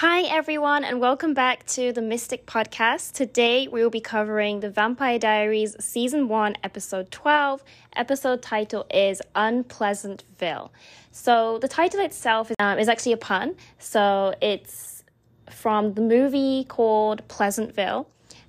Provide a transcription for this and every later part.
Hi, everyone, and welcome back to the Mystic Podcast. Today, we will be covering the Vampire Diaries Season 1, Episode 12. Episode title is Unpleasantville. So, the title itself is, um, is actually a pun. So, it's from the movie called Pleasantville.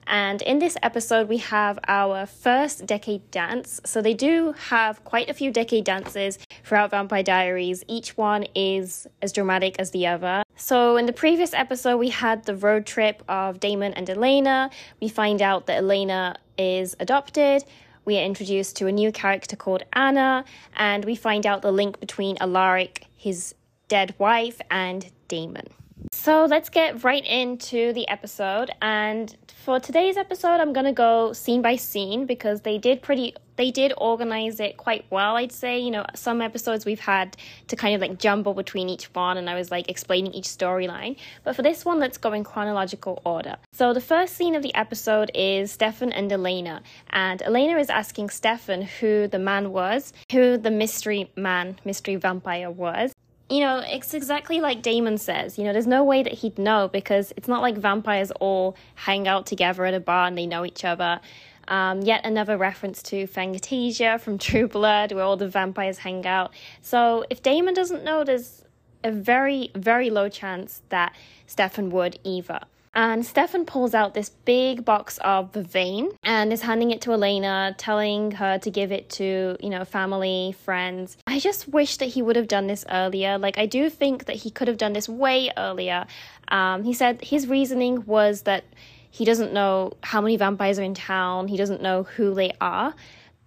And in this episode, we have our first decade dance. So they do have quite a few decade dances throughout Vampire Diaries. Each one is as dramatic as the other. So in the previous episode, we had the road trip of Damon and Elena. We find out that Elena is adopted. We are introduced to a new character called Anna, and we find out the link between Alaric, his dead wife, and Damon. So let's get right into the episode. And for today's episode, I'm gonna go scene by scene because they did pretty, they did organize it quite well, I'd say. You know, some episodes we've had to kind of like jumble between each one, and I was like explaining each storyline. But for this one, let's go in chronological order. So the first scene of the episode is Stefan and Elena, and Elena is asking Stefan who the man was, who the mystery man, mystery vampire was you know, it's exactly like Damon says. You know, there's no way that he'd know because it's not like vampires all hang out together at a bar and they know each other. Um, yet another reference to Fangtasia from True Blood, where all the vampires hang out. So if Damon doesn't know, there's a very, very low chance that Stefan would either. And Stefan pulls out this big box of Vervain and is handing it to Elena, telling her to give it to, you know, family, friends. I just wish that he would have done this earlier. Like, I do think that he could have done this way earlier. Um, he said his reasoning was that he doesn't know how many vampires are in town, he doesn't know who they are.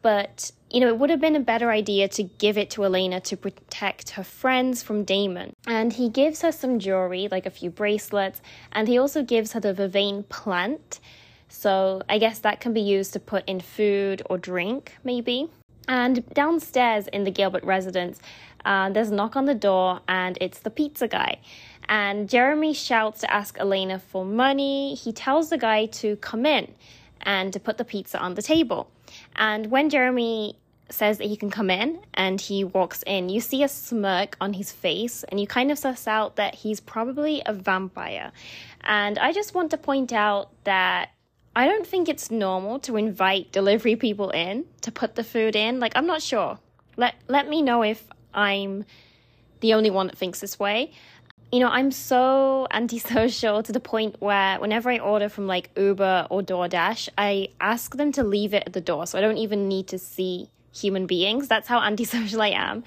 But you know, it would have been a better idea to give it to Elena to protect her friends from Damon. And he gives her some jewelry, like a few bracelets, and he also gives her the vervain plant. So I guess that can be used to put in food or drink, maybe. And downstairs in the Gilbert residence, uh, there's a knock on the door, and it's the pizza guy. And Jeremy shouts to ask Elena for money. He tells the guy to come in and to put the pizza on the table. And when Jeremy says that he can come in and he walks in, you see a smirk on his face and you kind of suss out that he's probably a vampire. And I just want to point out that I don't think it's normal to invite delivery people in to put the food in. Like I'm not sure. Let let me know if I'm the only one that thinks this way you know, I'm so antisocial to the point where whenever I order from like Uber or DoorDash, I ask them to leave it at the door so I don't even need to see human beings. That's how antisocial I am.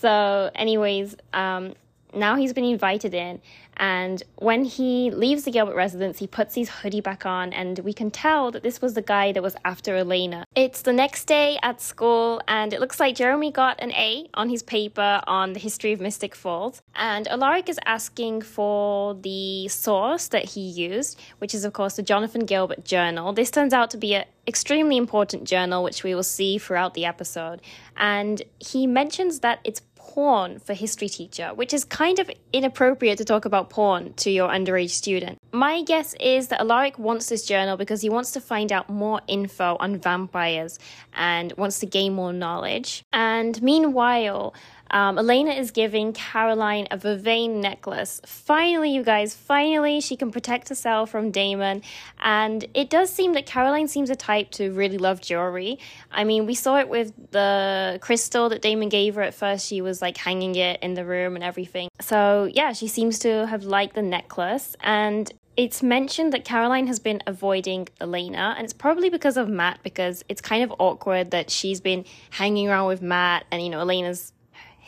So, anyways, um, now he's been invited in and when he leaves the Gilbert residence, he puts his hoodie back on, and we can tell that this was the guy that was after Elena. It's the next day at school, and it looks like Jeremy got an A on his paper on the history of Mystic Falls. And Alaric is asking for the source that he used, which is, of course, the Jonathan Gilbert Journal. This turns out to be an extremely important journal, which we will see throughout the episode. And he mentions that it's porn for history teacher, which is kind of inappropriate to talk about porn to your underage student. My guess is that Alaric wants this journal because he wants to find out more info on vampires and wants to gain more knowledge. And meanwhile, um, Elena is giving Caroline a vervain necklace. Finally, you guys, finally, she can protect herself from Damon. And it does seem that Caroline seems a type to really love jewelry. I mean, we saw it with the crystal that Damon gave her at first. She was like hanging it in the room and everything. So, yeah, she seems to have liked the necklace. And it's mentioned that Caroline has been avoiding Elena, and it's probably because of Matt, because it's kind of awkward that she's been hanging around with Matt, and you know, Elena's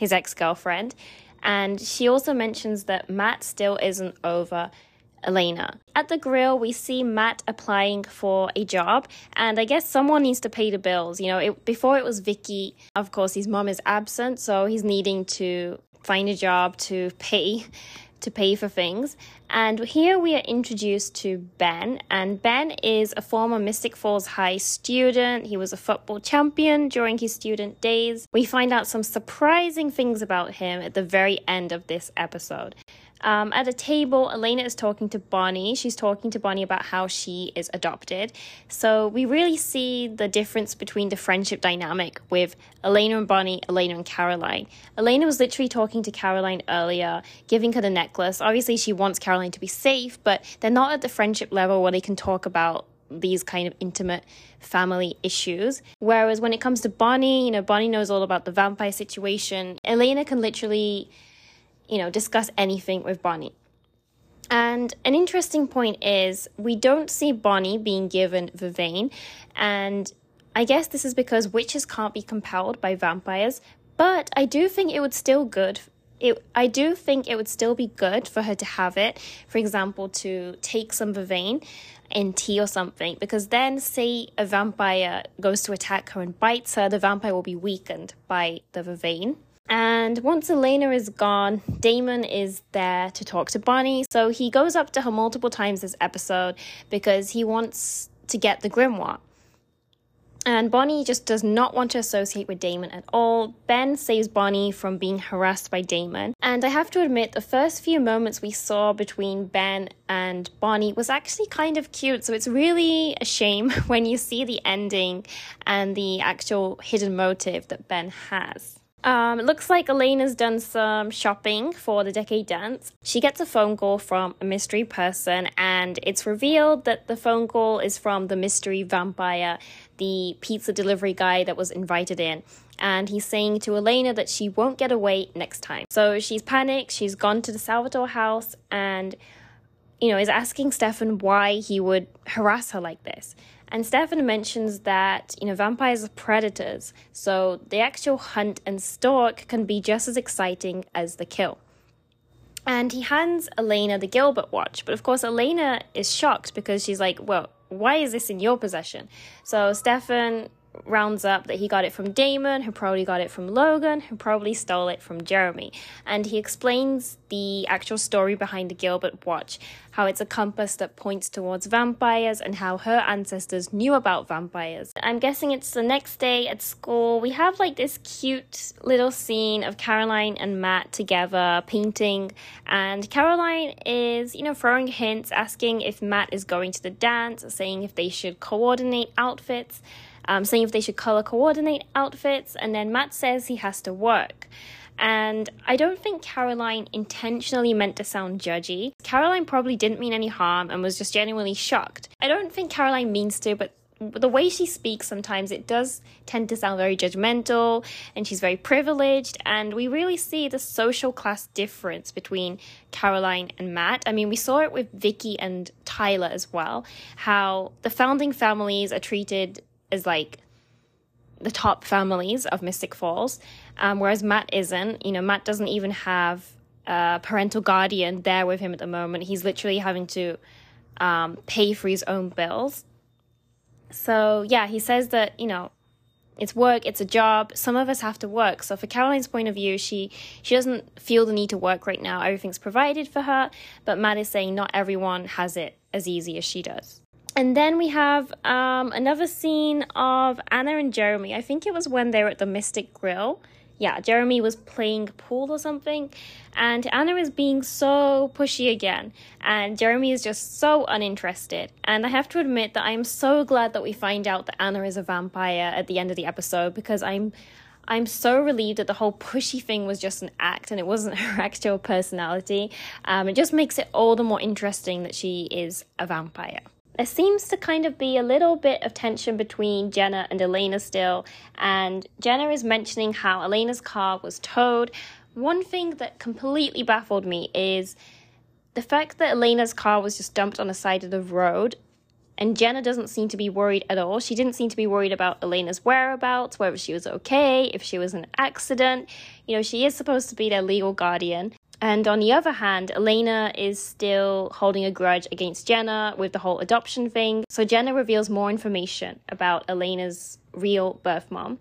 his ex girlfriend. And she also mentions that Matt still isn't over Elena. At the grill, we see Matt applying for a job, and I guess someone needs to pay the bills. You know, it, before it was Vicky, of course, his mom is absent, so he's needing to find a job to pay to pay for things. And here we are introduced to Ben, and Ben is a former Mystic Falls High student. He was a football champion during his student days. We find out some surprising things about him at the very end of this episode. Um, at a table, Elena is talking to Bonnie. She's talking to Bonnie about how she is adopted. So we really see the difference between the friendship dynamic with Elena and Bonnie, Elena and Caroline. Elena was literally talking to Caroline earlier, giving her the necklace. Obviously, she wants Caroline to be safe, but they're not at the friendship level where they can talk about these kind of intimate family issues. Whereas when it comes to Bonnie, you know, Bonnie knows all about the vampire situation. Elena can literally, you know, discuss anything with Bonnie. And an interesting point is we don't see Bonnie being given Vervain, and I guess this is because witches can't be compelled by vampires, but I do think it would still good it, I do think it would still be good for her to have it, for example, to take some vervain in tea or something, because then, say a vampire goes to attack her and bites her, the vampire will be weakened by the vervain. And once Elena is gone, Damon is there to talk to Bonnie. So he goes up to her multiple times this episode because he wants to get the grimoire. And Bonnie just does not want to associate with Damon at all. Ben saves Bonnie from being harassed by Damon. And I have to admit, the first few moments we saw between Ben and Bonnie was actually kind of cute. So it's really a shame when you see the ending and the actual hidden motive that Ben has. Um, it looks like Elena's done some shopping for the decade dance. She gets a phone call from a mystery person, and it's revealed that the phone call is from the mystery vampire, the pizza delivery guy that was invited in. And he's saying to Elena that she won't get away next time. So she's panicked, she's gone to the Salvatore house, and you know, is asking Stefan why he would harass her like this. And Stefan mentions that, you know, vampires are predators, so the actual hunt and stalk can be just as exciting as the kill. And he hands Elena the Gilbert watch, but of course, Elena is shocked because she's like, well, why is this in your possession? So Stefan rounds up that he got it from Damon, who probably got it from Logan, who probably stole it from Jeremy. And he explains the actual story behind the Gilbert watch, how it's a compass that points towards vampires, and how her ancestors knew about vampires. I'm guessing it's the next day at school. We have like this cute little scene of Caroline and Matt together painting, and Caroline is, you know, throwing hints, asking if Matt is going to the dance, saying if they should coordinate outfits um, saying if they should color coordinate outfits, and then Matt says he has to work. And I don't think Caroline intentionally meant to sound judgy. Caroline probably didn't mean any harm and was just genuinely shocked. I don't think Caroline means to, but the way she speaks sometimes it does tend to sound very judgmental and she's very privileged and we really see the social class difference between Caroline and Matt. I mean, we saw it with Vicky and Tyler as well, how the founding families are treated as like the top families of Mystic Falls, um, whereas Matt isn't. You know, Matt doesn't even have a parental guardian there with him at the moment. He's literally having to um, pay for his own bills. So yeah, he says that you know it's work, it's a job. Some of us have to work. So for Caroline's point of view, she she doesn't feel the need to work right now. Everything's provided for her, but Matt is saying not everyone has it as easy as she does. And then we have um, another scene of Anna and Jeremy. I think it was when they were at the Mystic Grill. Yeah, Jeremy was playing pool or something, and Anna is being so pushy again, and Jeremy is just so uninterested. And I have to admit that I am so glad that we find out that Anna is a vampire at the end of the episode because I'm I'm so relieved that the whole pushy thing was just an act and it wasn't her actual personality. Um, it just makes it all the more interesting that she is a vampire. There seems to kind of be a little bit of tension between Jenna and Elena still, and Jenna is mentioning how Elena's car was towed. One thing that completely baffled me is the fact that Elena's car was just dumped on the side of the road and Jenna doesn't seem to be worried at all. She didn't seem to be worried about Elena's whereabouts, whether she was okay, if she was in an accident. You know, she is supposed to be their legal guardian. And on the other hand, Elena is still holding a grudge against Jenna with the whole adoption thing. So Jenna reveals more information about Elena's real birth mom.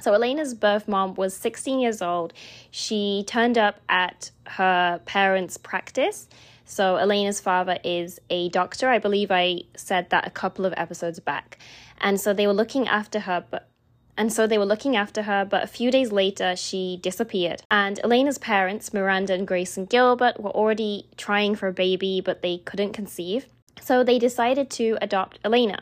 So Elena's birth mom was 16 years old. She turned up at her parents' practice. So Elena's father is a doctor. I believe I said that a couple of episodes back. And so they were looking after her, but And so they were looking after her, but a few days later, she disappeared. And Elena's parents, Miranda and Grayson Gilbert, were already trying for a baby, but they couldn't conceive. So they decided to adopt Elena.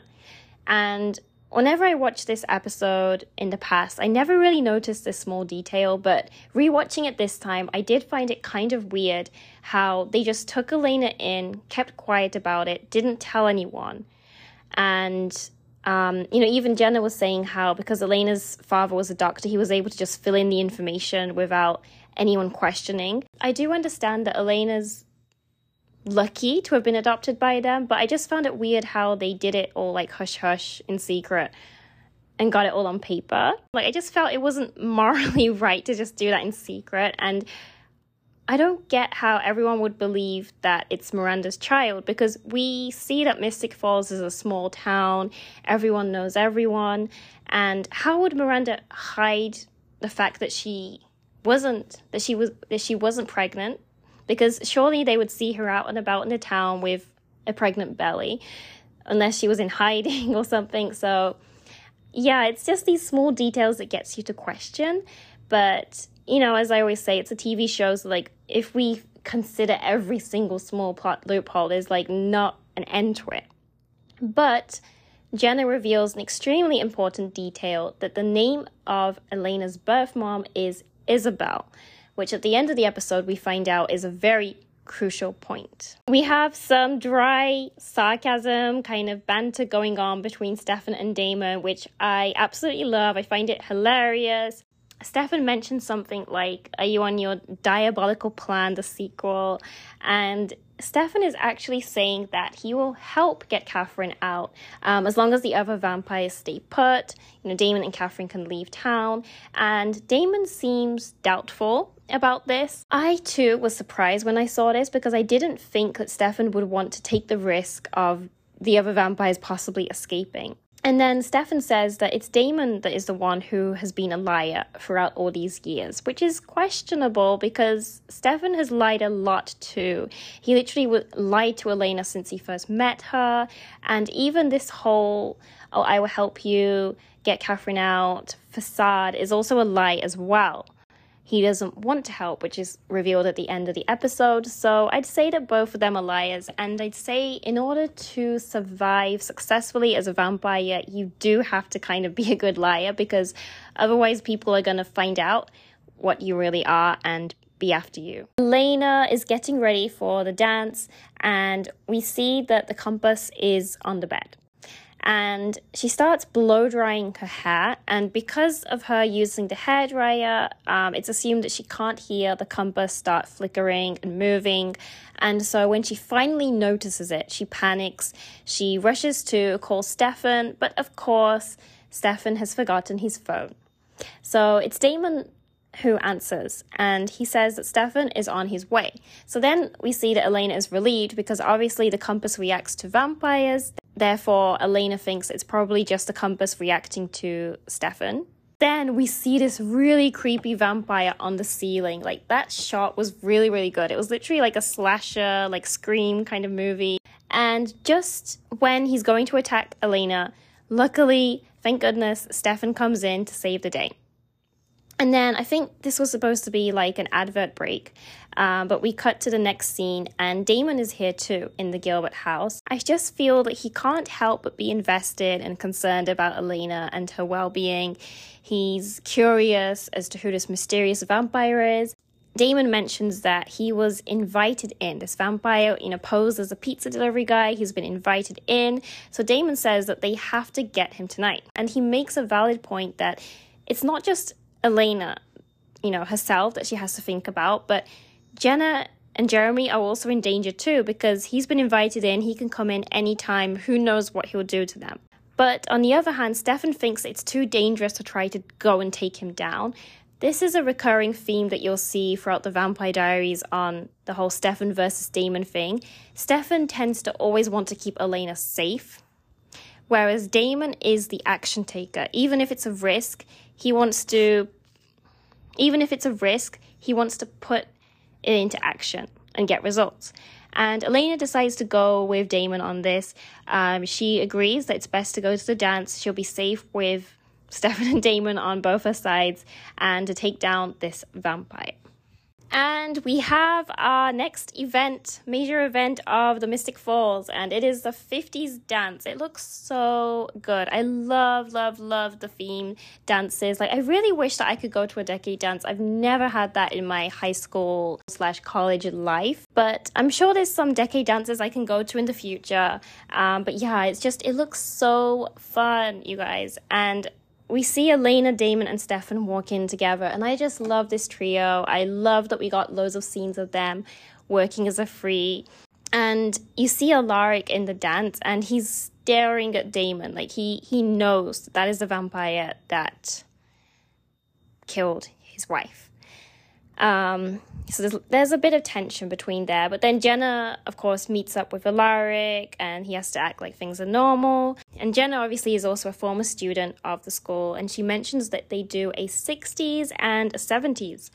And whenever I watched this episode in the past, I never really noticed this small detail, but rewatching it this time, I did find it kind of weird how they just took Elena in, kept quiet about it, didn't tell anyone. And um, you know, even Jenna was saying how because Elena's father was a doctor, he was able to just fill in the information without anyone questioning. I do understand that Elena's lucky to have been adopted by them, but I just found it weird how they did it all like hush hush in secret and got it all on paper. Like I just felt it wasn't morally right to just do that in secret and I don't get how everyone would believe that it's Miranda's child because we see that Mystic Falls is a small town, everyone knows everyone, and how would Miranda hide the fact that she wasn't that she was that she wasn't pregnant? Because surely they would see her out and about in the town with a pregnant belly, unless she was in hiding or something. So yeah, it's just these small details that gets you to question, but you know, as I always say, it's a TV show, so like if we consider every single small plot loophole, there's like not an end to it. But Jenna reveals an extremely important detail that the name of Elena's birth mom is Isobel, which at the end of the episode we find out is a very crucial point. We have some dry sarcasm, kind of banter going on between Stefan and Damon, which I absolutely love. I find it hilarious. Stefan mentioned something like, Are you on your diabolical plan, the sequel? And Stefan is actually saying that he will help get Catherine out um, as long as the other vampires stay put. You know, Damon and Catherine can leave town. And Damon seems doubtful about this. I too was surprised when I saw this because I didn't think that Stefan would want to take the risk of the other vampires possibly escaping. And then Stefan says that it's Damon that is the one who has been a liar throughout all these years, which is questionable because Stefan has lied a lot too. He literally lied to Elena since he first met her, and even this whole, oh, I will help you get Catherine out facade is also a lie as well he doesn't want to help, which is revealed at the end of the episode. So I'd say that both of them are liars, and I'd say in order to survive successfully as a vampire, you do have to kind of be a good liar because otherwise people are going to find out what you really are and be after you. Elena is getting ready for the dance, and we see that the compass is on the bed and she starts blow drying her hair. And because of her using the hair dryer, um, it's assumed that she can't hear the compass start flickering and moving. And so when she finally notices it, she panics. She rushes to call Stefan, but of course, Stefan has forgotten his phone. So it's Damon who answers, and he says that Stefan is on his way. So then we see that Elena is relieved because obviously the compass reacts to vampires. Therefore, Elena thinks it's probably just the compass reacting to Stefan. Then we see this really creepy vampire on the ceiling. Like that shot was really, really good. It was literally like a slasher, like scream kind of movie. And just when he's going to attack Elena, luckily, thank goodness, Stefan comes in to save the day. And then I think this was supposed to be like an advert break, um, but we cut to the next scene, and Damon is here too in the Gilbert house. I just feel that he can't help but be invested and concerned about Elena and her well being. He's curious as to who this mysterious vampire is. Damon mentions that he was invited in. This vampire, you know, posed as a pizza delivery guy. He's been invited in. So Damon says that they have to get him tonight. And he makes a valid point that it's not just Elena, you know, herself that she has to think about, but Jenna and Jeremy are also in danger too because he's been invited in, he can come in anytime, who knows what he'll do to them. But on the other hand, Stefan thinks it's too dangerous to try to go and take him down. This is a recurring theme that you'll see throughout the Vampire Diaries on the whole Stefan versus Damon thing. Stefan tends to always want to keep Elena safe, whereas Damon is the action taker. Even if it's a risk, he wants to, even if it's a risk, he wants to put it into action and get results. And Elena decides to go with Damon on this. Um, she agrees that it's best to go to the dance. She'll be safe with Stefan and Damon on both her sides and to take down this vampire. And we have our next event, major event of the Mystic Falls, and it is the 50s dance. It looks so good. I love, love, love the theme dances. Like, I really wish that I could go to a decade dance. I've never had that in my high school slash college life, but I'm sure there's some decade dances I can go to in the future. Um, but yeah, it's just, it looks so fun, you guys. And we see Elena, Damon, and Stefan walk in together, and I just love this trio. I love that we got loads of scenes of them working as a free. And you see Alaric in the dance, and he's staring at Damon like he he knows that is the vampire that killed his wife. Um, so there's, there's a bit of tension between there. But then Jenna, of course, meets up with Alaric and he has to act like things are normal. And Jenna obviously is also a former student of the school and she mentions that they do a 60s and a 70s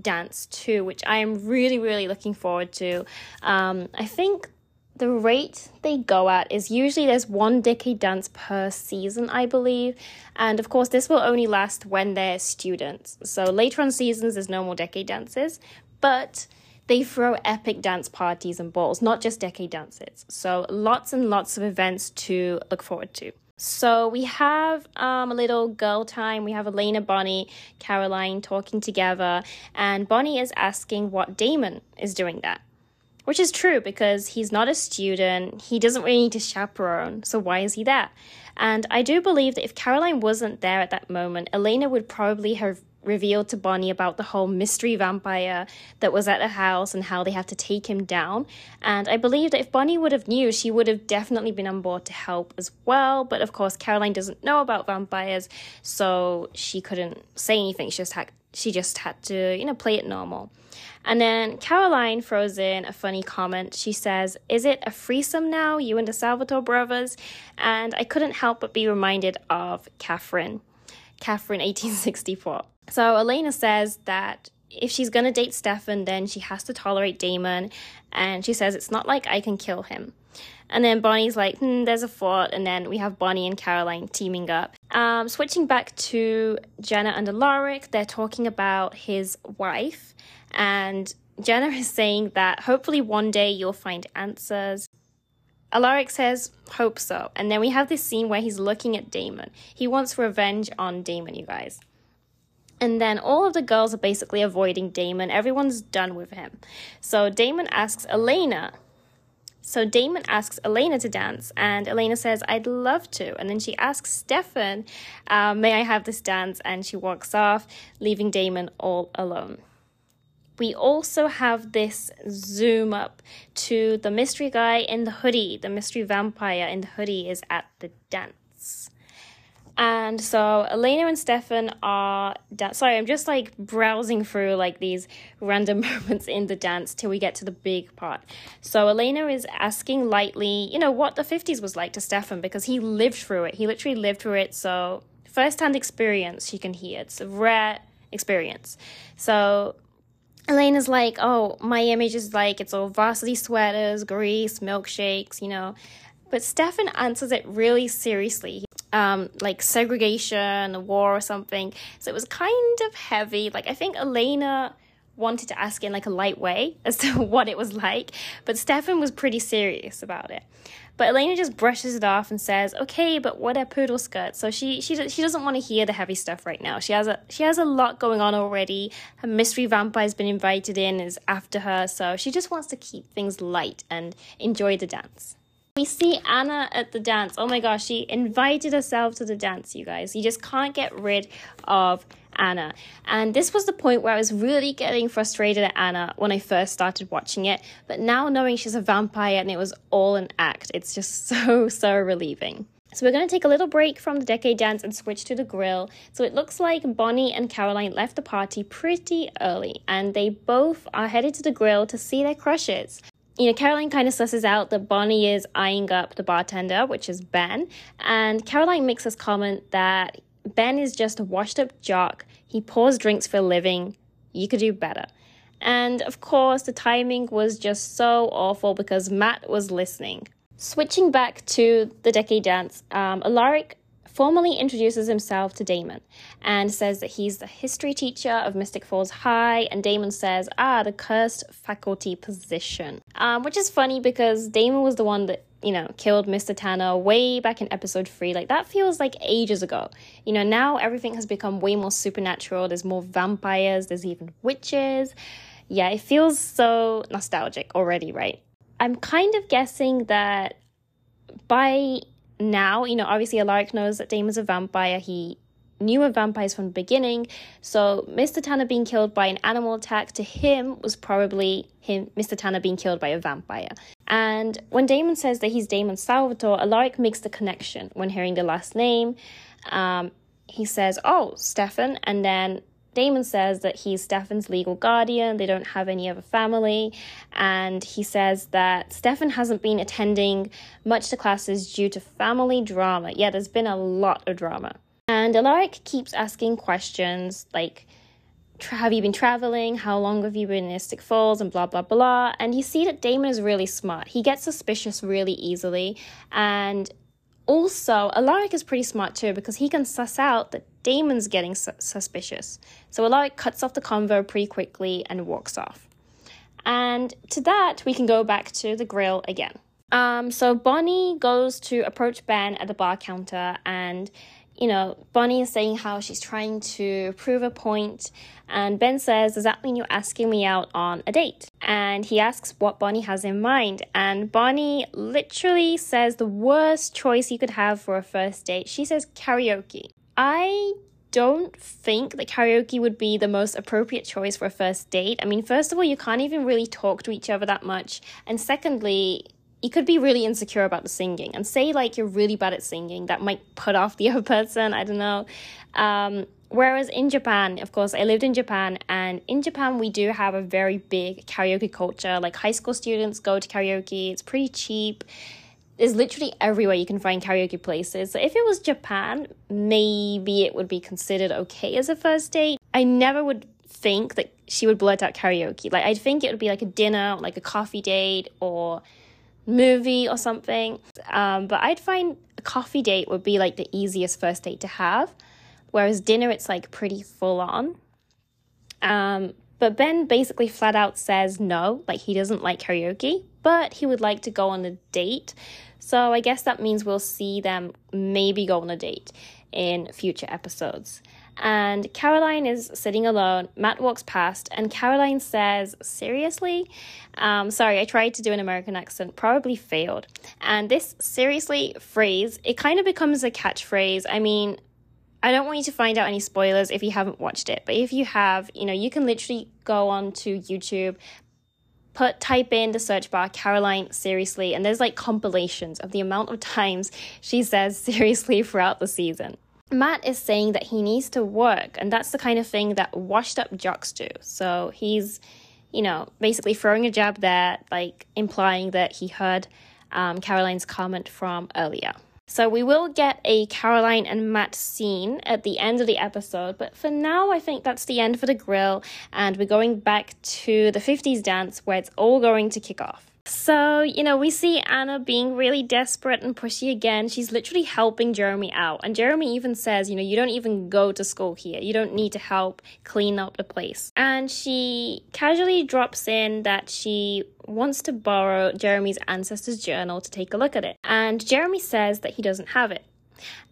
dance too, which I am really, really looking forward to. Um, I think the rate they go at is usually there's one decade dance per season, I believe. And of course, this will only last when they're students. So later on seasons, there's no more decade dances, but they throw epic dance parties and balls, not just decade dances. So lots and lots of events to look forward to. So we have um, a little girl time. We have Elena, Bonnie, Caroline talking together, and Bonnie is asking what Damon is doing there. Which is true because he's not a student, he doesn't really need to chaperone, so why is he there? And I do believe that if Caroline wasn't there at that moment, Elena would probably have revealed to Bonnie about the whole mystery vampire that was at the house and how they had to take him down. And I believe that if Bonnie would have knew, she would have definitely been on board to help as well. But of course, Caroline doesn't know about vampires, so she couldn't say anything. She just had she just had to, you know, play it normal. And then Caroline throws in a funny comment. She says, Is it a threesome now, you and the Salvatore brothers? And I couldn't help but be reminded of Catherine, Catherine 1864. So Elena says that if she's going to date Stefan, then she has to tolerate Damon. And she says, It's not like I can kill him. And then Bonnie's like, hmm, there's a fort. And then we have Bonnie and Caroline teaming up. Um, switching back to Jenna and Alaric, they're talking about his wife. And Jenna is saying that hopefully one day you'll find answers. Alaric says, hope so. And then we have this scene where he's looking at Damon. He wants revenge on Damon, you guys. And then all of the girls are basically avoiding Damon. Everyone's done with him. So Damon asks Elena so Damon asks Elena to dance, and Elena says, I'd love to. And then she asks Stefan, uh, May I have this dance? And she walks off, leaving Damon all alone. We also have this zoom up to the mystery guy in the hoodie. The mystery vampire in the hoodie is at the dance. And so Elena and Stefan are da- sorry, I'm just like browsing through like these random moments in the dance till we get to the big part. So Elena is asking lightly, you know, what the 50s was like to Stefan because he lived through it. He literally lived through it. So first-hand experience she can hear. It's a rare experience. So Elena's like, oh, my image is like it's all varsity sweaters, grease, milkshakes, you know. But Stefan answers it really seriously um, like segregation, a war, or something. So it was kind of heavy. Like I think Elena wanted to ask in like a light way as to what it was like, but Stefan was pretty serious about it. But Elena just brushes it off and says, "Okay, but what are poodle skirts?" So she she she doesn't want to hear the heavy stuff right now. She has a she has a lot going on already. Her mystery vampire's been invited in, is after her, so she just wants to keep things light and enjoy the dance. We see Anna at the dance. Oh my gosh, she invited herself to the dance, you guys. You just can't get rid of Anna. And this was the point where I was really getting frustrated at Anna when I first started watching it. But now knowing she's a vampire and it was all an act, it's just so, so relieving. So we're going to take a little break from the decade dance and switch to the grill. So it looks like Bonnie and Caroline left the party pretty early and they both are headed to the grill to see their crushes you know, Caroline kind of susses out that Bonnie is eyeing up the bartender, which is Ben. And Caroline makes this comment that Ben is just a washed up jock. He pours drinks for a living. You could do better. And of course, the timing was just so awful because Matt was listening. Switching back to the decade dance, um, Alaric formally introduces himself to Damon and says that he's the history teacher of Mystic Falls High. And Damon says, ah, the cursed faculty position. Um, which is funny because Damon was the one that, you know, killed Mr. Tanner way back in episode three. Like, that feels like ages ago. You know, now everything has become way more supernatural. There's more vampires, there's even witches. Yeah, it feels so nostalgic already, right? I'm kind of guessing that by now, you know, obviously Alaric knows that Damon's a vampire. He knew of vampires from the beginning. So Mr. Tanner being killed by an animal attack to him was probably him, Mr. Tanner being killed by a vampire. And when Damon says that he's Damon Salvatore, Alaric makes the connection when hearing the last name. Um, he says, "Oh, Stefan," and then Damon says that he's Stefan's legal guardian, they don't have any other family, and he says that Stefan hasn't been attending much to classes due to family drama. Yeah, there's been a lot of drama. And Alaric keeps asking questions like, have you been traveling? How long have you been in Mystic Falls? And blah, blah, blah. And you see that Damon is really smart. He gets suspicious really easily. And also, Alaric is pretty smart too because he can suss out that Damon's getting su- suspicious. So Alaric cuts off the convo pretty quickly and walks off. And to that, we can go back to the grill again. Um, so Bonnie goes to approach Ben at the bar counter and you know, Bonnie is saying how she's trying to prove a point, and Ben says, Does that mean you're asking me out on a date? And he asks what Bonnie has in mind, and Bonnie literally says the worst choice you could have for a first date. She says karaoke. I don't think that karaoke would be the most appropriate choice for a first date. I mean, first of all, you can't even really talk to each other that much, and secondly, you could be really insecure about the singing. And say like you're really bad at singing that might put off the other person i don't know. Um, whereas in japan of course i lived in japan and in japan we do have a very big karaoke culture. Like high school students go to karaoke it's pretty cheap. There's literally everywhere you can find karaoke places. So if it was japan maybe it would be considered okay as a first date. I never would think that she would blurt out karaoke. Like i'd think it would be like a dinner like a coffee date or movie or something. Um, but I'd find a coffee date would be like the easiest first date to have, whereas dinner it's like pretty full on. Um, but Ben basically flat out says no, like he doesn't like karaoke, but he would like to go on a date. So I guess that means we'll see them maybe go on a date in future episodes and Caroline is sitting alone. Matt walks past, and Caroline says, Seriously? Um, sorry, I tried to do an American accent, probably failed. And this seriously phrase, it kind of becomes a catchphrase. I mean, I don't want you to find out any spoilers if you haven't watched it, but if you have, you know, you can literally go on to YouTube, put type in the search bar Caroline seriously, and there's like compilations of the amount of times she says seriously throughout the season. Matt is saying that he needs to work, and that's the kind of thing that washed up jocks do. So he's, you know, basically throwing a jab there, like implying that he heard um, Caroline's comment from earlier. So we will get a Caroline and Matt scene at the end of the episode, but for now, I think that's the end for the grill, and we're going back to the 50s dance where it's all going to kick off. So, you know, we see Anna being really desperate and pushy again. She's literally helping Jeremy out. And Jeremy even says, you know, you don't even go to school here. You don't need to help clean up the place. And she casually drops in that she wants to borrow Jeremy's ancestors' journal to take a look at it. And Jeremy says that he doesn't have it.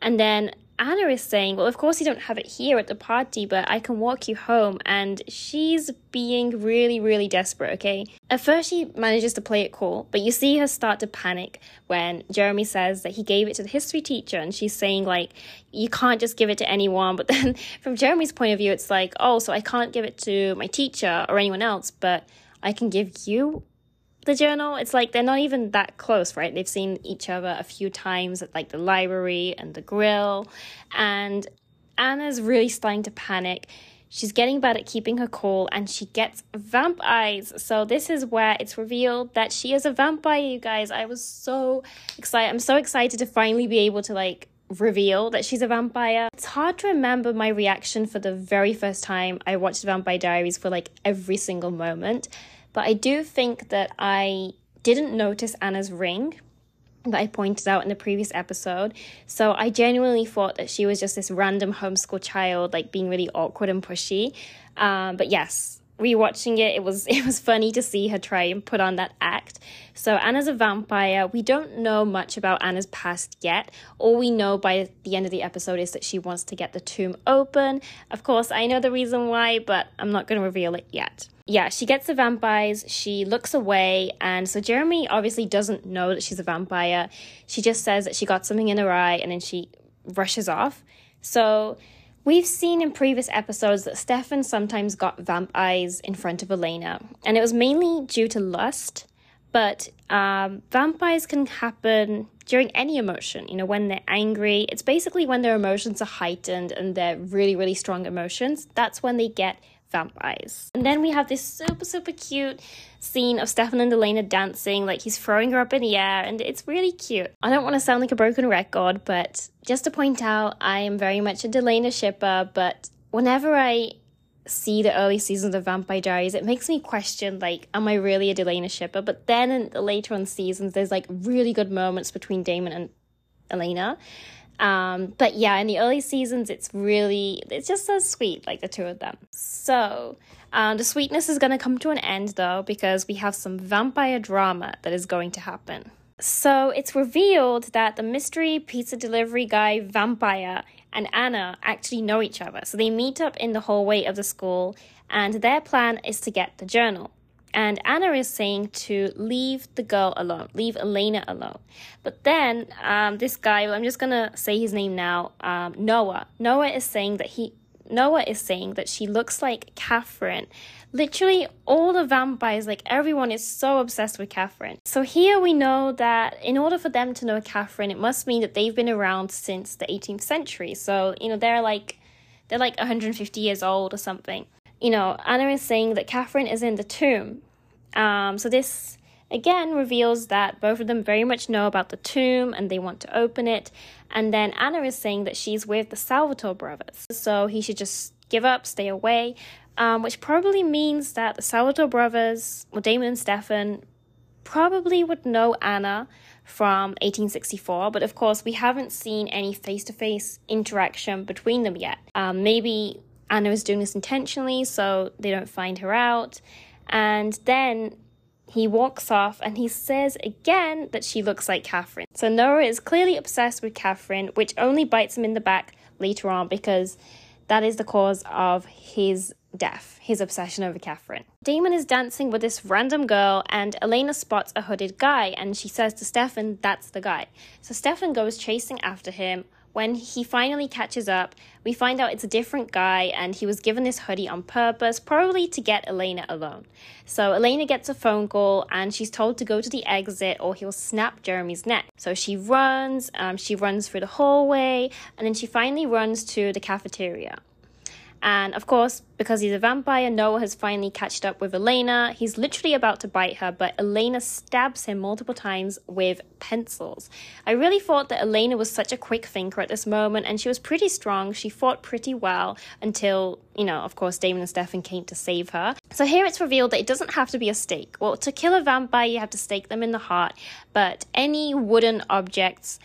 And then Anna is saying, Well, of course, you don't have it here at the party, but I can walk you home. And she's being really, really desperate, okay? At first, she manages to play it cool, but you see her start to panic when Jeremy says that he gave it to the history teacher. And she's saying, like, you can't just give it to anyone. But then from Jeremy's point of view, it's like, Oh, so I can't give it to my teacher or anyone else, but I can give you the journal, it's like they're not even that close, right? They've seen each other a few times at like the library and the grill. And Anna's really starting to panic. She's getting bad at keeping her cool and she gets vamp eyes. So, this is where it's revealed that she is a vampire, you guys. I was so excited. I'm so excited to finally be able to like reveal that she's a vampire. It's hard to remember my reaction for the very first time I watched Vampire Diaries for like every single moment. But I do think that I didn't notice Anna's ring that I pointed out in the previous episode. So I genuinely thought that she was just this random homeschool child, like being really awkward and pushy. Um, but yes, rewatching it, it was it was funny to see her try and put on that act. So Anna's a vampire. We don't know much about Anna's past yet. All we know by the end of the episode is that she wants to get the tomb open. Of course, I know the reason why, but I'm not going to reveal it yet. Yeah, she gets the vamp eyes, she looks away, and so Jeremy obviously doesn't know that she's a vampire. She just says that she got something in her eye and then she rushes off. So We've seen in previous episodes that Stefan sometimes got vamp eyes in front of Elena, and it was mainly due to lust. But um, vamp eyes can happen during any emotion. You know, when they're angry, it's basically when their emotions are heightened and they're really, really strong emotions. That's when they get vamp eyes. And then we have this super, super cute scene of Stefan and Elena dancing, like he's throwing her up in the air, and it's really cute. I don't want to sound like a broken record, but just to point out, I am very much a Delena shipper, but whenever I see the early seasons of Vampire Diaries, it makes me question like, am I really a Delena shipper? But then in the later on seasons, there's like really good moments between Damon and Elena. Um, but yeah, in the early seasons, it's really, it's just so sweet, like the two of them. So, um, the sweetness is going to come to an end though, because we have some vampire drama that is going to happen. So, it's revealed that the mystery pizza delivery guy, Vampire, and Anna actually know each other. So, they meet up in the hallway of the school, and their plan is to get the journal. And Anna is saying to leave the girl alone, leave Elena alone. But then um, this guy, I'm just gonna say his name now, um, Noah. Noah is saying that he, Noah is saying that she looks like Catherine. Literally, all the vampires, like everyone, is so obsessed with Catherine. So here we know that in order for them to know Catherine, it must mean that they've been around since the 18th century. So you know they're like, they're like 150 years old or something you know, Anna is saying that Catherine is in the tomb. Um, so this again reveals that both of them very much know about the tomb and they want to open it. And then Anna is saying that she's with the Salvatore brothers, so he should just give up, stay away. Um, which probably means that the Salvatore brothers, well, Damon and Stefan, probably would know Anna from 1864, but of course, we haven't seen any face to face interaction between them yet. Um, maybe Anna is doing this intentionally so they don't find her out. And then he walks off and he says again that she looks like Catherine. So Noah is clearly obsessed with Catherine, which only bites him in the back later on because that is the cause of his death, his obsession over Catherine. Damon is dancing with this random girl, and Elena spots a hooded guy, and she says to Stefan, That's the guy. So Stefan goes chasing after him, when he finally catches up, we find out it's a different guy and he was given this hoodie on purpose, probably to get Elena alone. So Elena gets a phone call and she's told to go to the exit or he'll snap Jeremy's neck. So she runs, um, she runs through the hallway, and then she finally runs to the cafeteria. And of course, because he's a vampire, Noah has finally catched up with Elena. He's literally about to bite her, but Elena stabs him multiple times with pencils. I really thought that Elena was such a quick thinker at this moment, and she was pretty strong. She fought pretty well until, you know, of course, Damon and Stefan came to save her. So here it's revealed that it doesn't have to be a stake. Well, to kill a vampire, you have to stake them in the heart, but any wooden objects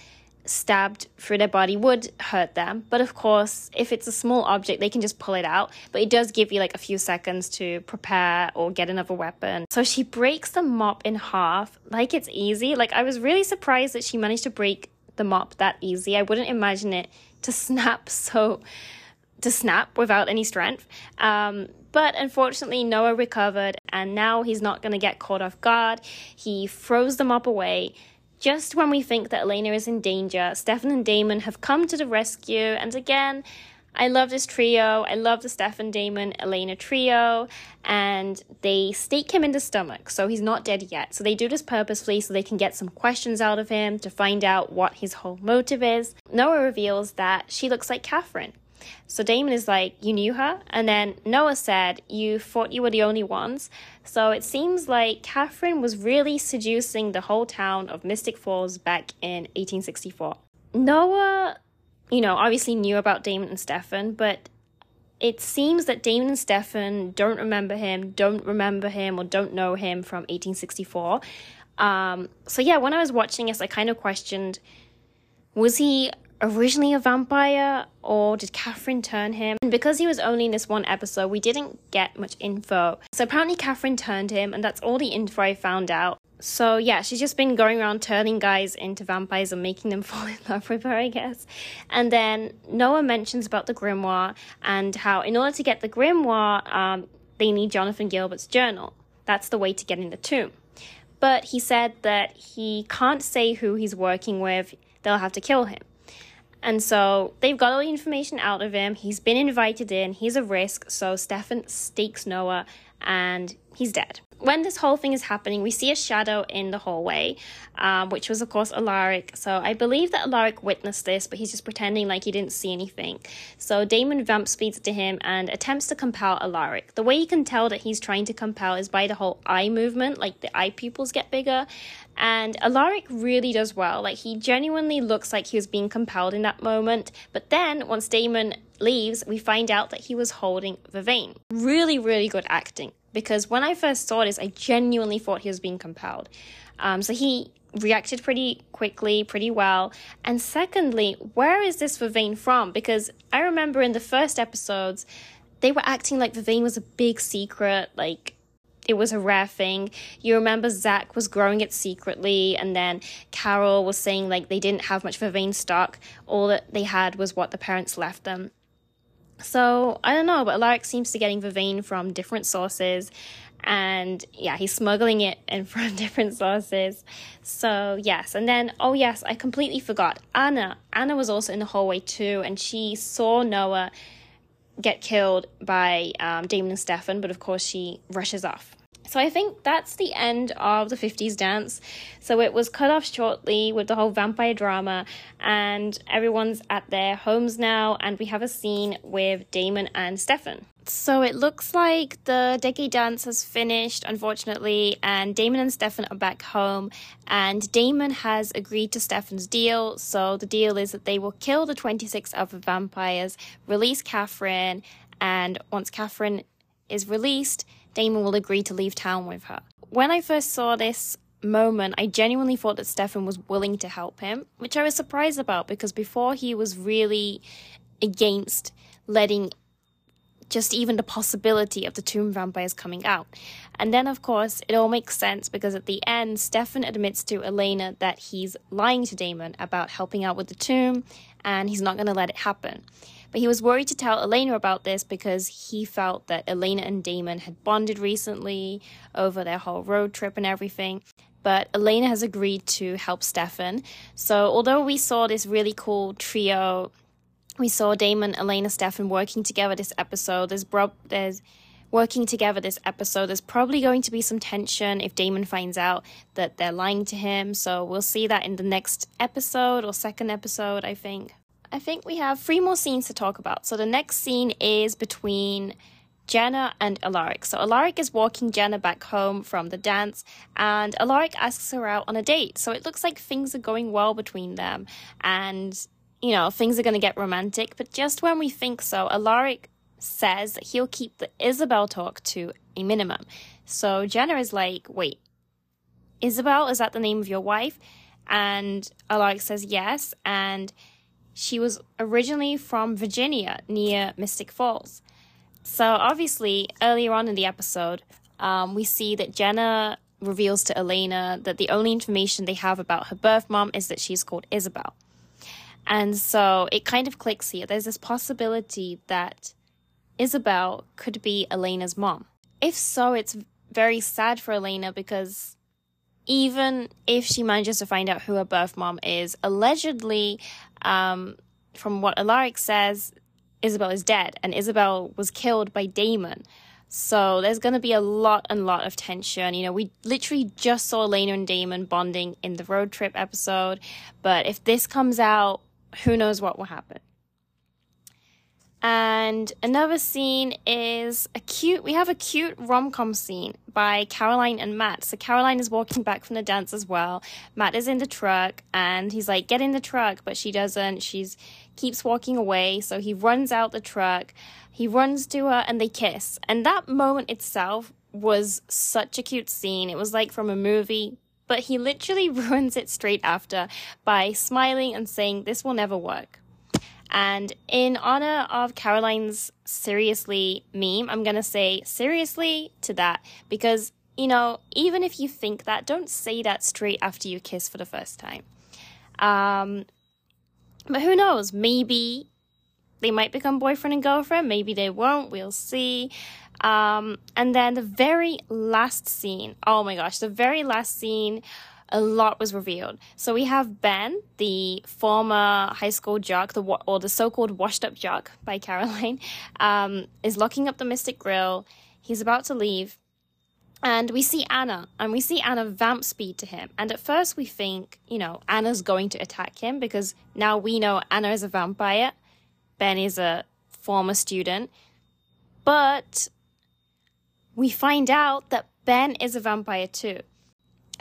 stabbed through their body would hurt them. But of course, if it's a small object, they can just pull it out. But it does give you like a few seconds to prepare or get another weapon. So she breaks the mop in half like it's easy. Like I was really surprised that she managed to break the mop that easy. I wouldn't imagine it to snap so to snap without any strength. Um, but unfortunately, Noah recovered, and now he's not going to get caught off guard. He throws the mop away just when we think that Elena is in danger, Stefan and Damon have come to the rescue. And again, I love this trio. I love the Stefan, Damon, Elena trio. And they stake him in the stomach, so he's not dead yet. So they do this purposefully so they can get some questions out of him to find out what his whole motive is. Noah reveals that she looks like Catherine. So Damon is like, You knew her? And then Noah said, You thought you were the only ones. So it seems like Catherine was really seducing the whole town of Mystic Falls back in 1864. Noah, you know, obviously knew about Damon and Stefan, but it seems that Damon and Stefan don't remember him, don't remember him, or don't know him from 1864. Um, so yeah, when I was watching this, I kind of questioned was he originally a vampire or did Catherine turn him? And because he was only in this one episode, we didn't get much info. So apparently Catherine turned him, and that's all the info I found out. So yeah, she's just been going around turning guys into vampires and making them fall in love with her, I guess. And then Noah mentions about the grimoire and how in order to get the grimoire, um, they need Jonathan Gilbert's journal. That's the way to get in the tomb. But he said that he can't say who he's working with, they'll have to kill him. And so they've got all the information out of him. He's been invited in. He's a risk. So Stefan stakes Noah and he's dead. When this whole thing is happening, we see a shadow in the hallway, um, which was, of course, Alaric. So I believe that Alaric witnessed this, but he's just pretending like he didn't see anything. So Damon vamp speeds to him and attempts to compel Alaric. The way you can tell that he's trying to compel is by the whole eye movement, like the eye pupils get bigger. And Alaric really does well. Like he genuinely looks like he was being compelled in that moment. But then once Damon leaves, we find out that he was holding Vervain. Really, really good acting because when I first saw this, I genuinely thought he was being compelled. Um, so he reacted pretty quickly, pretty well. And secondly, where is this Vervain from? Because I remember in the first episodes, they were acting like Vervain was a big secret, like it was a rare thing. You remember Zach was growing it secretly, and then Carol was saying like they didn't have much of a Vervain stock. All that they had was what the parents left them. So I don't know, but Alaric seems to getting Vervain from different sources. And yeah, he's smuggling it in from different sources. So yes, and then oh yes, I completely forgot. Anna. Anna was also in the hallway too, and she saw Noah get killed by um, Damon and Stefan, but of course she rushes off. So I think that's the end of the 50s dance. So it was cut off shortly with the whole vampire drama, and everyone's at their homes now, and we have a scene with Damon and Stefan. So it looks like the decade dance has finished, unfortunately, and Damon and Stefan are back home. And Damon has agreed to Stefan's deal. So the deal is that they will kill the 26 other vampires, release Catherine, and once Catherine is released, Damon will agree to leave town with her. When I first saw this moment, I genuinely thought that Stefan was willing to help him, which I was surprised about because before he was really against letting just even the possibility of the tomb vampires coming out. And then, of course, it all makes sense because at the end, Stefan admits to Elena that he's lying to Damon about helping out with the tomb and he's not going to let it happen. But he was worried to tell Elena about this because he felt that Elena and Damon had bonded recently over their whole road trip and everything. But Elena has agreed to help Stefan. So, although we saw this really cool trio, we saw Damon, Elena, Stefan working together this episode. There's, bro- there's working together this episode. There's probably going to be some tension if Damon finds out that they're lying to him. So we'll see that in the next episode or second episode, I think. I think we have three more scenes to talk about. So the next scene is between Jenna and Alaric. So Alaric is walking Jenna back home from the dance, and Alaric asks her out on a date. So it looks like things are going well between them, and you know things are going to get romantic. But just when we think so, Alaric says that he'll keep the Isobel talk to a minimum. So Jenna is like, "Wait, Isobel is that the name of your wife?" And Alaric says yes, and she was originally from Virginia near Mystic Falls. So, obviously, earlier on in the episode, um, we see that Jenna reveals to Elena that the only information they have about her birth mom is that she's called Isobel. And so it kind of clicks here. There's this possibility that Isobel could be Elena's mom. If so, it's very sad for Elena because even if she manages to find out who her birth mom is, allegedly, um, from what Alaric says, Isobel is dead, and Isobel was killed by Damon. So there's going to be a lot and lot of tension. You know, we literally just saw Elena and Damon bonding in the road trip episode, but if this comes out, who knows what will happen. And another scene is a cute, we have a cute rom com scene by Caroline and Matt. So Caroline is walking back from the dance as well. Matt is in the truck and he's like, get in the truck, but she doesn't. She's keeps walking away. So he runs out the truck. He runs to her and they kiss. And that moment itself was such a cute scene. It was like from a movie, but he literally ruins it straight after by smiling and saying, This will never work. And in honor of Caroline's seriously meme, I'm going to say seriously to that because, you know, even if you think that, don't say that straight after you kiss for the first time. Um, but who knows? Maybe they might become boyfriend and girlfriend. Maybe they won't. We'll see. Um, and then the very last scene. Oh my gosh, the very last scene a lot was revealed. So we have Ben, the former high school jock, the or the so-called washed-up jock by Caroline, um, is locking up the Mystic Grill. He's about to leave, and we see Anna, and we see Anna vamp speed to him. And at first, we think, you know, Anna's going to attack him because now we know Anna is a vampire. Ben is a former student, but we find out that Ben is a vampire too.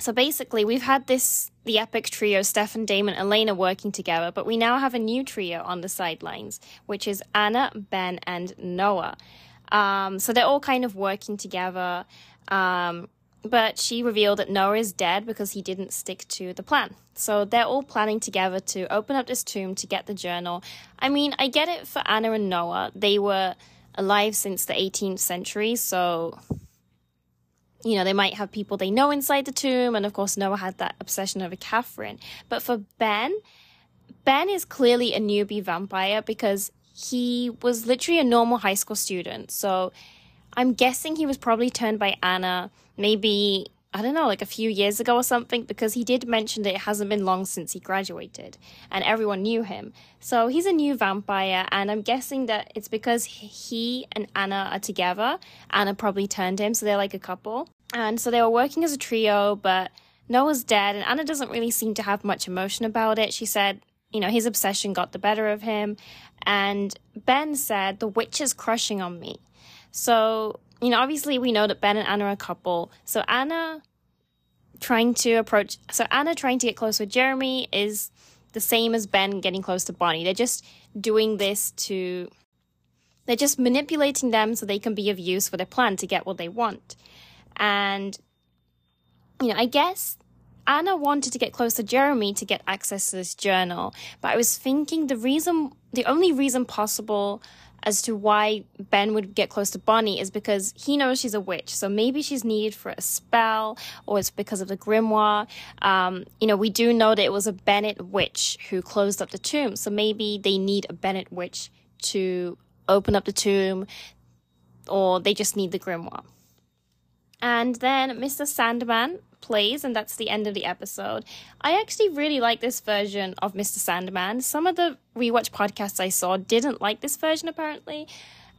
So basically, we've had this the epic trio Stefan, Damon, Elena working together, but we now have a new trio on the sidelines, which is Anna, Ben, and Noah. Um, so they're all kind of working together. Um, but she revealed that Noah is dead because he didn't stick to the plan. So they're all planning together to open up this tomb to get the journal. I mean, I get it for Anna and Noah. They were alive since the 18th century, so you know, they might have people they know inside the tomb. And of course, Noah had that obsession over Catherine. But for Ben, Ben is clearly a newbie vampire because he was literally a normal high school student. So I'm guessing he was probably turned by Anna maybe I don't know, like a few years ago or something, because he did mention that it hasn't been long since he graduated and everyone knew him. So he's a new vampire, and I'm guessing that it's because he and Anna are together. Anna probably turned him, so they're like a couple. And so they were working as a trio, but Noah's dead, and Anna doesn't really seem to have much emotion about it. She said, you know, his obsession got the better of him. And Ben said, The witch is crushing on me. So you know, obviously we know that Ben and Anna are a couple. So Anna trying to approach, so Anna trying to get close with Jeremy is the same as Ben getting close to Bonnie. They're just doing this to, they're just manipulating them so they can be of use for their plan to get what they want. And, you know, I guess Anna wanted to get close to Jeremy to get access to this journal, but I was thinking the reason, the only reason possible as to why Ben would get close to Bonnie is because he knows she's a witch. So maybe she's needed for a spell, or it's because of the grimoire. Um, you know, we do know that it was a Bennett witch who closed up the tomb. So maybe they need a Bennett witch to open up the tomb, or they just need the grimoire. And then Mr. Sandman plays, and that's the end of the episode. I actually really like this version of Mr. Sandman. Some of the rewatch podcasts I saw didn't like this version, apparently.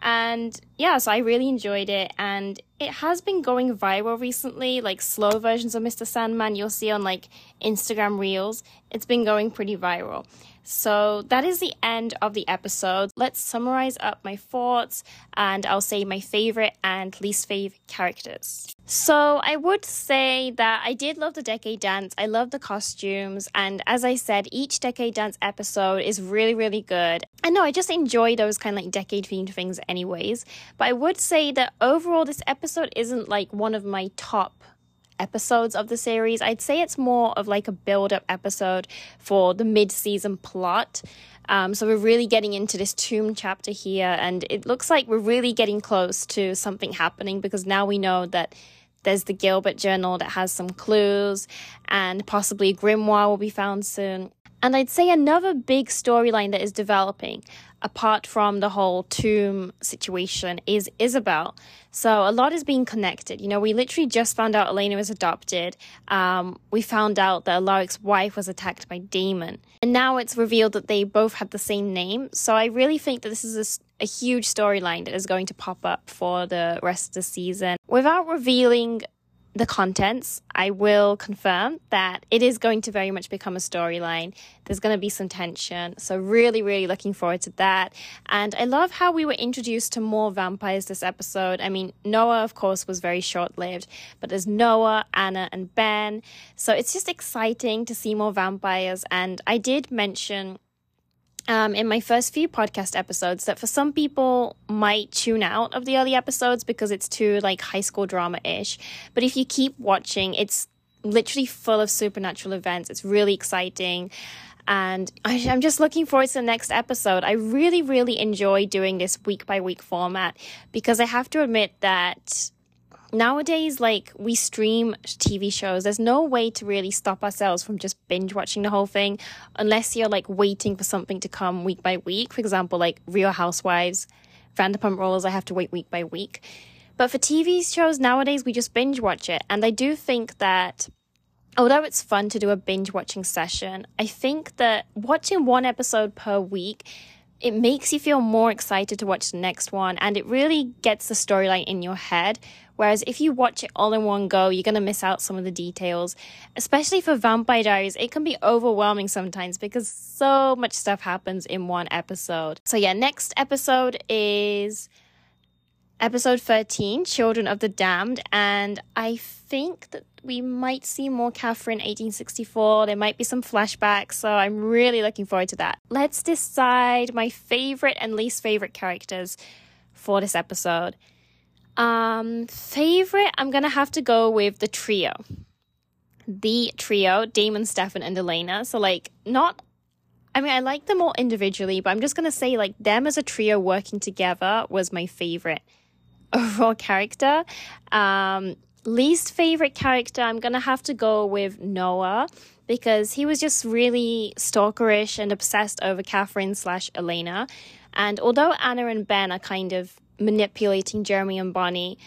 And yeah, so I really enjoyed it. And it has been going viral recently, like slow versions of Mr. Sandman you'll see on like Instagram Reels. It's been going pretty viral. So that is the end of the episode. Let's summarize up my thoughts and I'll say my favorite and least favorite characters. So I would say that I did love the Decade Dance. I love the costumes. And as I said, each Decade Dance episode is really, really good. And no, I just enjoy those kind of like decade themed things, anyways. But I would say that overall, this episode isn't like one of my top episodes of the series. I'd say it's more of like a build up episode for the mid season plot. Um, so we're really getting into this tomb chapter here, and it looks like we're really getting close to something happening because now we know that there's the Gilbert journal that has some clues, and possibly a grimoire will be found soon. And I'd say another big storyline that is developing, apart from the whole tomb situation, is Isobel. So a lot is being connected. You know, we literally just found out Elena was adopted. Um, we found out that Alaric's wife was attacked by Damon. And now it's revealed that they both had the same name. So I really think that this is a, a huge storyline that is going to pop up for the rest of the season. Without revealing the contents, I will confirm that it is going to very much become a storyline. There's going to be some tension. So, really, really looking forward to that. And I love how we were introduced to more vampires this episode. I mean, Noah, of course, was very short lived, but there's Noah, Anna, and Ben. So, it's just exciting to see more vampires. And I did mention um, in my first few podcast episodes that for some people might tune out of the early episodes because it's too like high school drama ish. But if you keep watching, it's literally full of supernatural events. It's really exciting. And I, am just looking forward to the next episode. I really, really enjoy doing this week by week format because I have to admit that nowadays, like we stream TV shows, there's no way to really stop ourselves from just binge watching the whole thing unless you're like waiting for something to come week by week. For example, like Real Housewives, Vanderpump Rules, I have to wait week by week. But for TV shows nowadays, we just binge watch it. And I do think that although it's fun to do a binge watching session, I think that watching one episode per week it makes you feel more excited to watch the next one and it really gets the storyline in your head. Whereas if you watch it all in one go, you're going to miss out some of the details. Especially for Vampire Diaries, it can be overwhelming sometimes because so much stuff happens in one episode. So, yeah, next episode is episode 13 Children of the Damned. And I think that we might see more Catherine 1864. There might be some flashbacks, so I'm really looking forward to that. Let's decide my favorite and least favorite characters for this episode. Um, favorite, I'm gonna have to go with the trio. The trio, Damon, Stefan, and Elena. So, like, not I mean, I like them all individually, but I'm just gonna say, like, them as a trio working together was my favorite overall character. Um, least favorite character, I'm gonna have to go with Noah because he was just really stalkerish and obsessed over Catherine slash Elena. And although Anna and Ben are kind of manipulating Jeremy and Bonnie,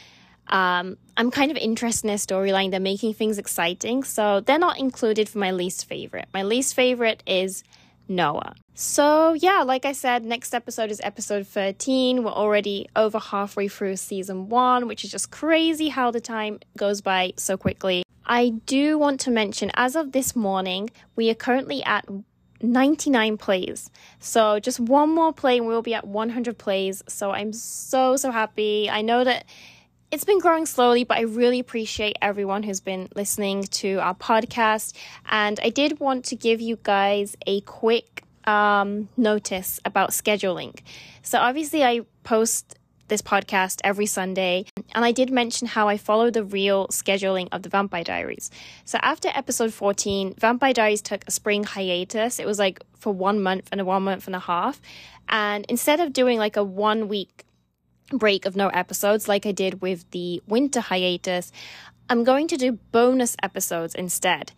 um, I'm kind of interested in their storyline. They're making things exciting, so they're not included for my least favorite. My least favorite is Noah. So, yeah, like I said, next episode is episode 13. We're already over halfway through season one, which is just crazy how the time goes by so quickly. I do want to mention, as of this morning, we are currently at 99 plays. So, just one more play and we'll be at 100 plays. So, I'm so, so happy. I know that it's been growing slowly, but I really appreciate everyone who's been listening to our podcast. And I did want to give you guys a quick um, notice about scheduling. So, obviously, I post this podcast every Sunday, and I did mention how I follow the real scheduling of the Vampire Diaries. So, after episode 14, Vampire Diaries took a spring hiatus. It was like for one month and a one month and a half. And instead of doing like a one week break of no episodes like I did with the winter hiatus, I'm going to do bonus episodes instead.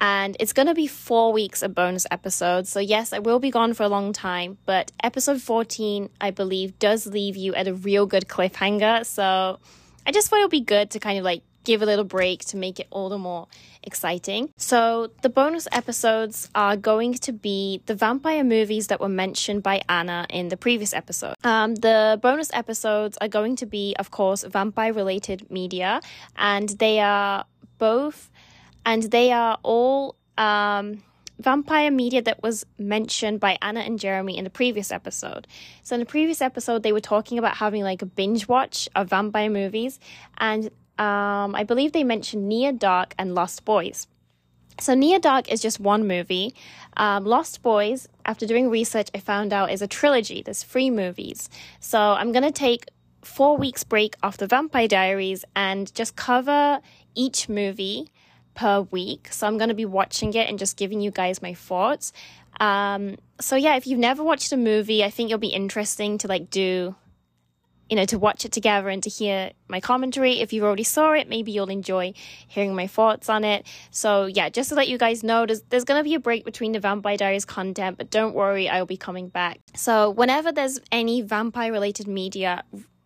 And it's going to be four weeks of bonus episodes. So, yes, I will be gone for a long time, but episode 14, I believe, does leave you at a real good cliffhanger. So, I just thought it would be good to kind of like give a little break to make it all the more exciting. So, the bonus episodes are going to be the vampire movies that were mentioned by Anna in the previous episode. Um, the bonus episodes are going to be, of course, vampire related media, and they are both, and they are all. Um, vampire media that was mentioned by Anna and Jeremy in the previous episode. So in the previous episode, they were talking about having like a binge watch of vampire movies, and um, I believe they mentioned Near Dark and Lost Boys. So, Near Dark is just one movie. Um, Lost Boys, after doing research, I found out is a trilogy. There's three movies. So, I'm going to take four weeks break off the Vampire Diaries and just cover each movie per week. So, I'm going to be watching it and just giving you guys my thoughts. Um, so, yeah, if you've never watched a movie, I think it'll be interesting to like do you know, to watch it together and to hear my commentary. If you already saw it, maybe you'll enjoy hearing my thoughts on it. So yeah, just to let you guys know, there's, there's going to be a break between the Vampire Diaries content, but don't worry, I'll be coming back. So whenever there's any vampire related media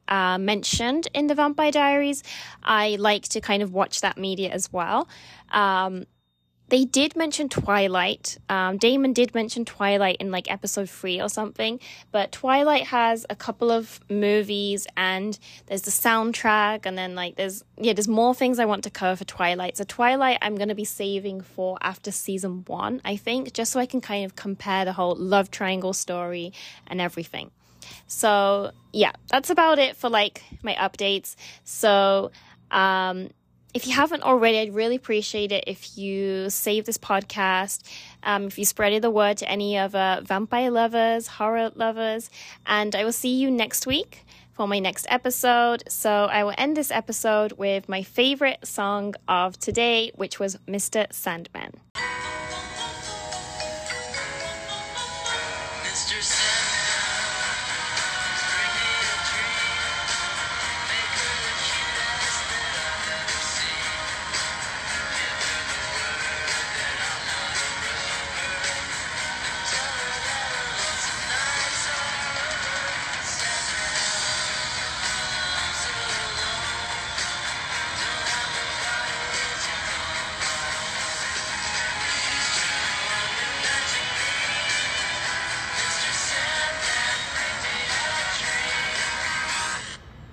uh, mentioned in the Vampire Diaries, I like to kind of watch that media as well. Um, they did mention Twilight. Um, Damon did mention Twilight in like episode three or something, but Twilight has a couple of movies and there's the soundtrack, and then like there's yeah, there's more things I want to cover for Twilight. So Twilight, I'm gonna be saving for after season one, I think, just so I can kind of compare the whole love triangle story and everything. So yeah, that's about it for like my updates. So um if you haven't already, I'd really appreciate it if you save this podcast, um, if you spread the word to any other vampire lovers, horror lovers, and I will see you next week for my next episode. So I will end this episode with my favorite song of today, which was Mr. Sandman.